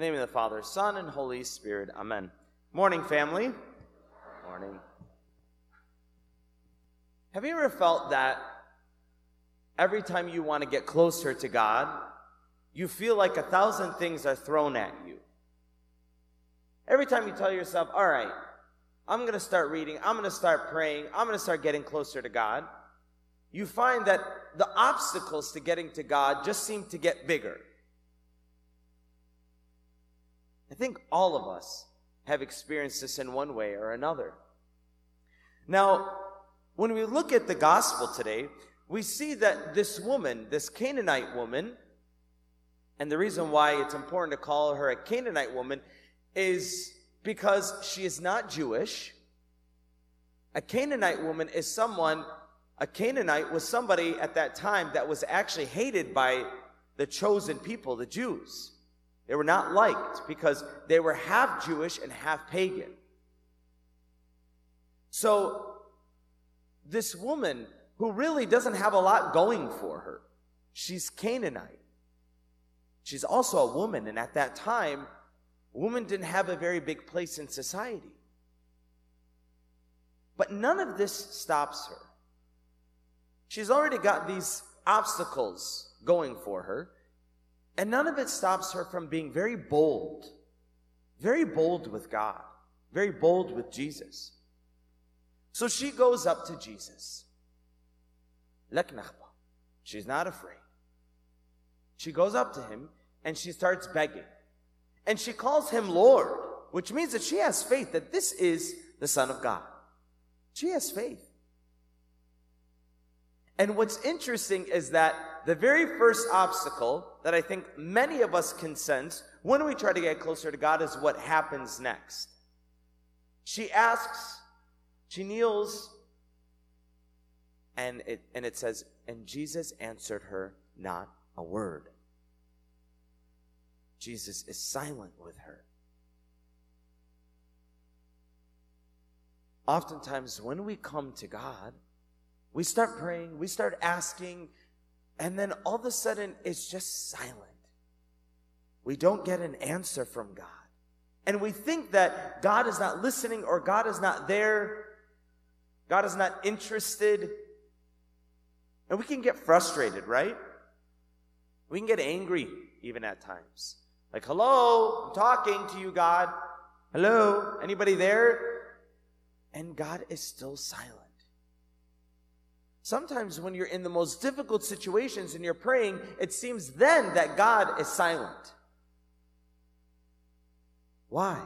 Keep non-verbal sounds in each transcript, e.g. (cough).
the name of the Father, Son, and Holy Spirit. Amen. Morning, family. Morning. Have you ever felt that every time you want to get closer to God, you feel like a thousand things are thrown at you? Every time you tell yourself, all right, I'm going to start reading, I'm going to start praying, I'm going to start getting closer to God, you find that the obstacles to getting to God just seem to get bigger. I think all of us have experienced this in one way or another. Now, when we look at the gospel today, we see that this woman, this Canaanite woman, and the reason why it's important to call her a Canaanite woman is because she is not Jewish. A Canaanite woman is someone, a Canaanite was somebody at that time that was actually hated by the chosen people, the Jews. They were not liked because they were half Jewish and half pagan. So, this woman who really doesn't have a lot going for her, she's Canaanite. She's also a woman, and at that time, women didn't have a very big place in society. But none of this stops her. She's already got these obstacles going for her. And none of it stops her from being very bold, very bold with God, very bold with Jesus. So she goes up to Jesus. She's not afraid. She goes up to him and she starts begging. And she calls him Lord, which means that she has faith that this is the Son of God. She has faith. And what's interesting is that the very first obstacle that I think many of us can sense when we try to get closer to God is what happens next. She asks, she kneels, and it, and it says, and Jesus answered her not a word. Jesus is silent with her. Oftentimes, when we come to God, we start praying, we start asking, and then all of a sudden it's just silent. We don't get an answer from God. And we think that God is not listening or God is not there, God is not interested. And we can get frustrated, right? We can get angry even at times. Like, hello, I'm talking to you, God. Hello, anybody there? And God is still silent. Sometimes when you're in the most difficult situations and you're praying, it seems then that God is silent. Why?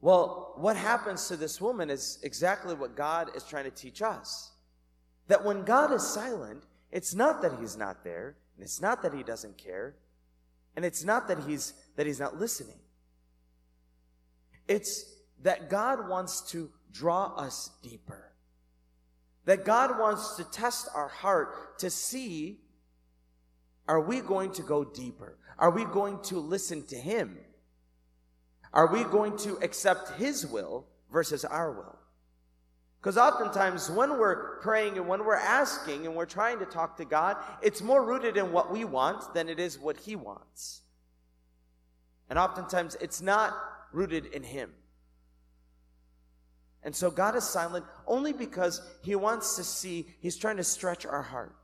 Well, what happens to this woman is exactly what God is trying to teach us. That when God is silent, it's not that he's not there, and it's not that he doesn't care, and it's not that he's that he's not listening. It's that God wants to draw us deeper. That God wants to test our heart to see are we going to go deeper? Are we going to listen to Him? Are we going to accept His will versus our will? Because oftentimes, when we're praying and when we're asking and we're trying to talk to God, it's more rooted in what we want than it is what He wants. And oftentimes, it's not rooted in Him. And so God is silent only because He wants to see, He's trying to stretch our heart.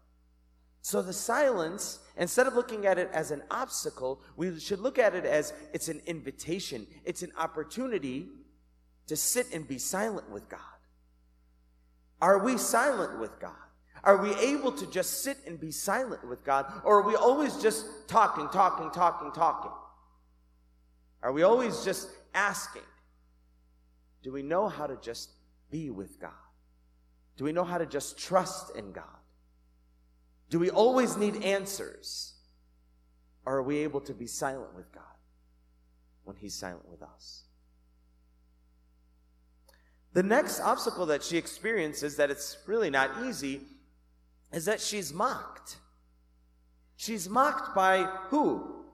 So the silence, instead of looking at it as an obstacle, we should look at it as it's an invitation, it's an opportunity to sit and be silent with God. Are we silent with God? Are we able to just sit and be silent with God? Or are we always just talking, talking, talking, talking? Are we always just asking? Do we know how to just be with God? Do we know how to just trust in God? Do we always need answers? Or are we able to be silent with God when He's silent with us? The next obstacle that she experiences, that it's really not easy, is that she's mocked. She's mocked by who?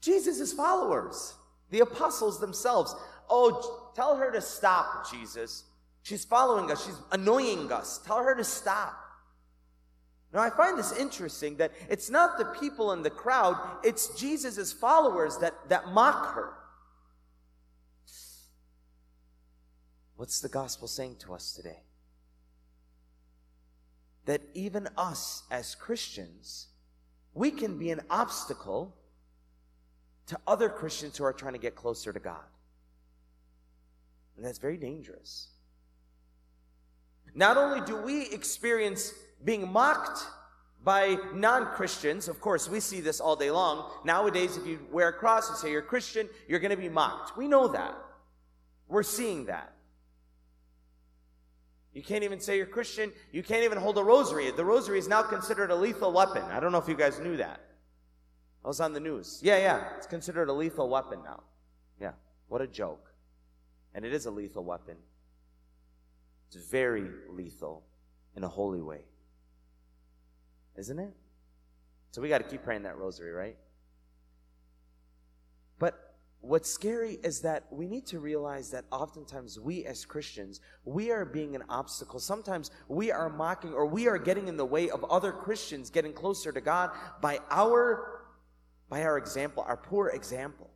Jesus' followers, the apostles themselves. Oh, tell her to stop, Jesus. She's following us. She's annoying us. Tell her to stop. Now, I find this interesting that it's not the people in the crowd, it's Jesus' followers that, that mock her. What's the gospel saying to us today? That even us as Christians, we can be an obstacle to other Christians who are trying to get closer to God. And that's very dangerous. Not only do we experience being mocked by non Christians, of course, we see this all day long. Nowadays, if you wear a cross and say you're a Christian, you're going to be mocked. We know that. We're seeing that. You can't even say you're Christian. You can't even hold a rosary. The rosary is now considered a lethal weapon. I don't know if you guys knew that. I was on the news. Yeah, yeah. It's considered a lethal weapon now. Yeah. What a joke. And it is a lethal weapon. It's very lethal in a holy way. Isn't it? So we got to keep praying that rosary, right? But what's scary is that we need to realize that oftentimes we as Christians, we are being an obstacle. Sometimes we are mocking or we are getting in the way of other Christians getting closer to God by our by our example, our poor example.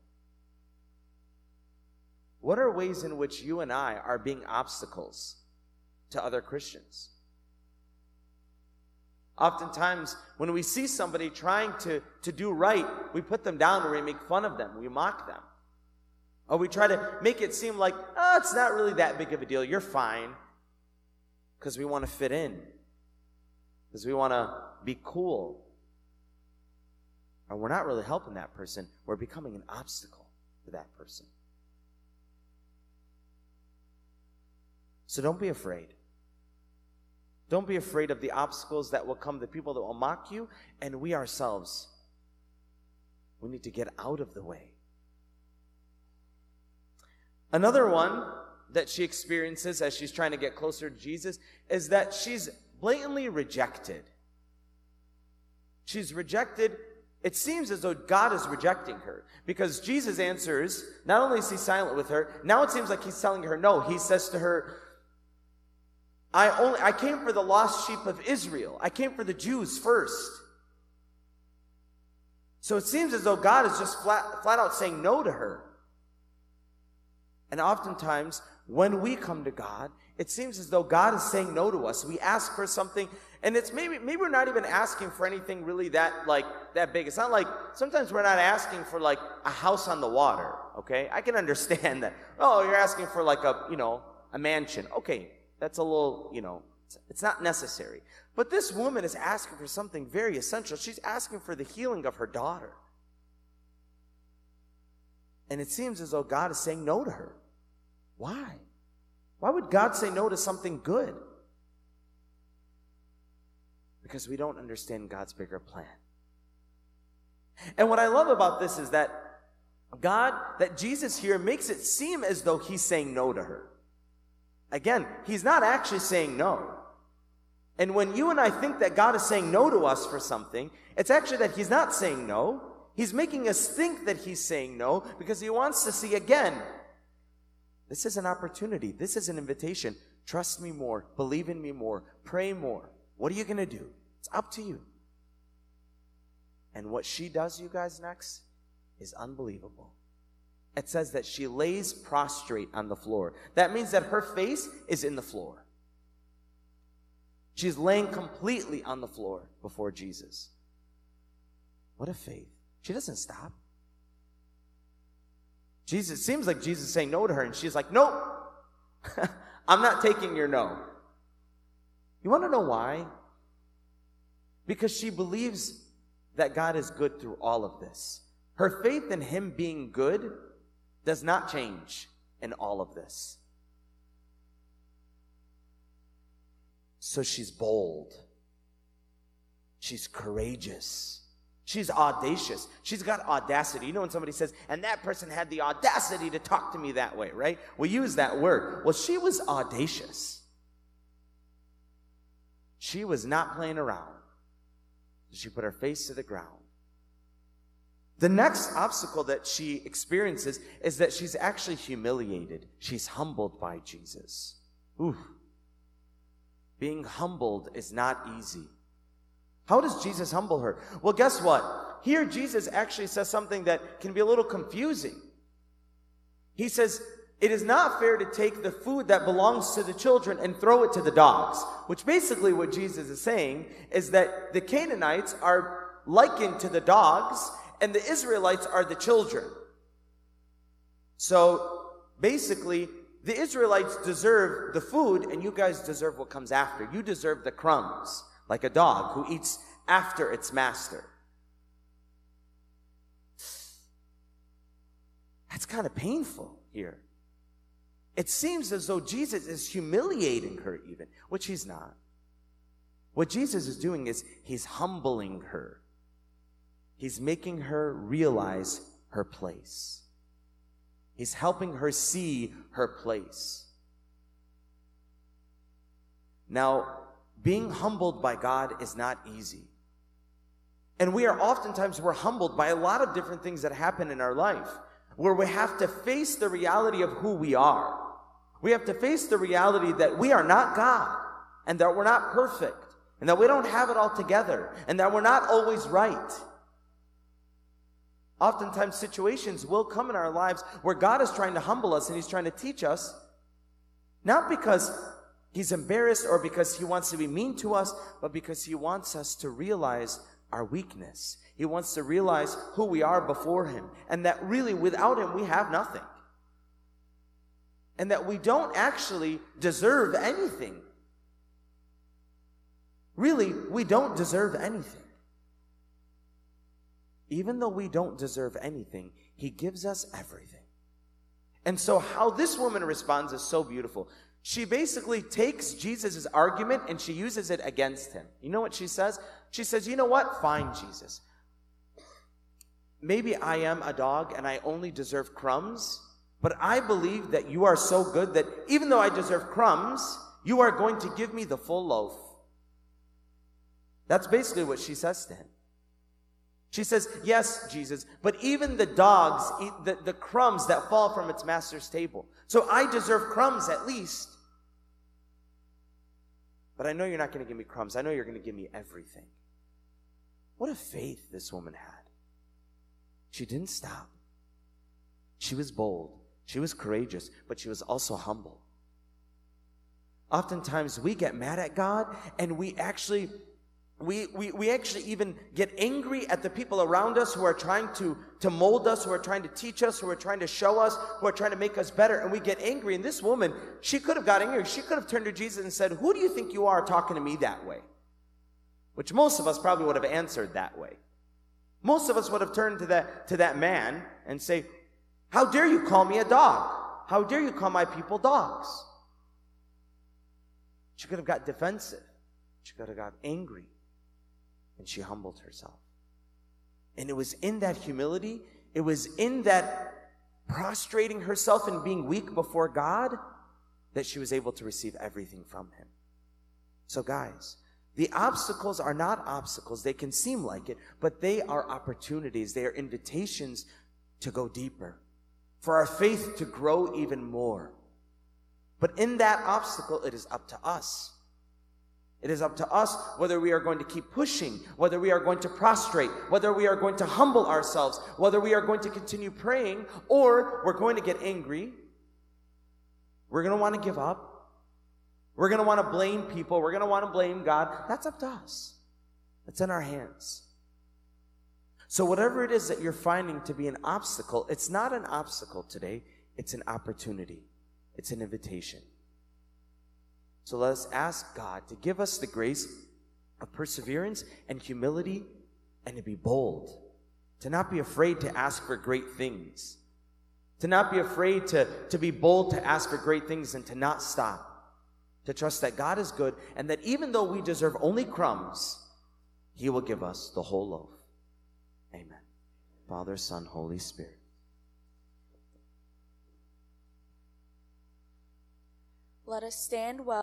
What are ways in which you and I are being obstacles to other Christians? Oftentimes, when we see somebody trying to, to do right, we put them down or we make fun of them, we mock them. Or we try to make it seem like, oh, it's not really that big of a deal. You're fine. Because we want to fit in. Because we want to be cool. And we're not really helping that person. We're becoming an obstacle to that person. So don't be afraid. Don't be afraid of the obstacles that will come, the people that will mock you, and we ourselves. We need to get out of the way. Another one that she experiences as she's trying to get closer to Jesus is that she's blatantly rejected. She's rejected. It seems as though God is rejecting her because Jesus answers, not only is he silent with her, now it seems like he's telling her no. He says to her, I only I came for the lost sheep of Israel. I came for the Jews first. So it seems as though God is just flat, flat out saying no to her. And oftentimes, when we come to God, it seems as though God is saying no to us. We ask for something, and it's maybe maybe we're not even asking for anything really that like that big. It's not like sometimes we're not asking for like a house on the water. Okay, I can (laughs) understand that. Oh, you're asking for like a you know a mansion. Okay, that's a little you know it's not necessary. But this woman is asking for something very essential. She's asking for the healing of her daughter. And it seems as though God is saying no to her. Why? Why would God say no to something good? Because we don't understand God's bigger plan. And what I love about this is that God, that Jesus here makes it seem as though he's saying no to her. Again, he's not actually saying no. And when you and I think that God is saying no to us for something, it's actually that he's not saying no. He's making us think that he's saying no because he wants to see again. This is an opportunity. This is an invitation. Trust me more. Believe in me more. Pray more. What are you going to do? It's up to you. And what she does, you guys, next is unbelievable. It says that she lays prostrate on the floor. That means that her face is in the floor. She's laying completely on the floor before Jesus. What a faith. She doesn't stop. Jesus seems like Jesus saying no to her, and she's like, Nope, (laughs) I'm not taking your no. You want to know why? Because she believes that God is good through all of this. Her faith in Him being good does not change in all of this. So she's bold. She's courageous. She's audacious. She's got audacity. You know when somebody says, and that person had the audacity to talk to me that way, right? We use that word. Well, she was audacious. She was not playing around. She put her face to the ground. The next obstacle that she experiences is that she's actually humiliated. She's humbled by Jesus. Ooh. Being humbled is not easy. How does Jesus humble her? Well, guess what? Here, Jesus actually says something that can be a little confusing. He says, It is not fair to take the food that belongs to the children and throw it to the dogs. Which basically, what Jesus is saying is that the Canaanites are likened to the dogs, and the Israelites are the children. So basically, the Israelites deserve the food, and you guys deserve what comes after. You deserve the crumbs, like a dog who eats after its master. That's kind of painful here. It seems as though Jesus is humiliating her, even, which he's not. What Jesus is doing is he's humbling her, he's making her realize her place. He's helping her see her place. Now, being humbled by God is not easy. And we are oftentimes we're humbled by a lot of different things that happen in our life where we have to face the reality of who we are. We have to face the reality that we are not God and that we're not perfect and that we don't have it all together and that we're not always right. Oftentimes, situations will come in our lives where God is trying to humble us and He's trying to teach us, not because He's embarrassed or because He wants to be mean to us, but because He wants us to realize our weakness. He wants to realize who we are before Him and that really without Him we have nothing. And that we don't actually deserve anything. Really, we don't deserve anything. Even though we don't deserve anything, He gives us everything. And so, how this woman responds is so beautiful. She basically takes Jesus' argument and she uses it against him. You know what she says? She says, You know what? Fine, Jesus. Maybe I am a dog and I only deserve crumbs, but I believe that you are so good that even though I deserve crumbs, you are going to give me the full loaf. That's basically what she says to him. She says, Yes, Jesus, but even the dogs eat the, the crumbs that fall from its master's table. So I deserve crumbs at least. But I know you're not going to give me crumbs. I know you're going to give me everything. What a faith this woman had. She didn't stop. She was bold. She was courageous, but she was also humble. Oftentimes we get mad at God and we actually we, we, we actually even get angry at the people around us who are trying to, to mold us, who are trying to teach us, who are trying to show us, who are trying to make us better. And we get angry. And this woman, she could have got angry. She could have turned to Jesus and said, Who do you think you are talking to me that way? Which most of us probably would have answered that way. Most of us would have turned to that, to that man and say, How dare you call me a dog? How dare you call my people dogs? She could have got defensive. She could have got angry and she humbled herself. And it was in that humility, it was in that prostrating herself and being weak before God that she was able to receive everything from Him. So, guys, the obstacles are not obstacles. They can seem like it, but they are opportunities. They are invitations to go deeper, for our faith to grow even more. But in that obstacle, it is up to us it is up to us whether we are going to keep pushing, whether we are going to prostrate, whether we are going to humble ourselves, whether we are going to continue praying, or we're going to get angry. We're going to want to give up. We're going to want to blame people. We're going to want to blame God. That's up to us. It's in our hands. So, whatever it is that you're finding to be an obstacle, it's not an obstacle today, it's an opportunity, it's an invitation. So let us ask God to give us the grace of perseverance and humility and to be bold, to not be afraid to ask for great things, to not be afraid to, to be bold to ask for great things and to not stop, to trust that God is good and that even though we deserve only crumbs, He will give us the whole loaf. Amen. Father, Son, Holy Spirit. Let us stand well.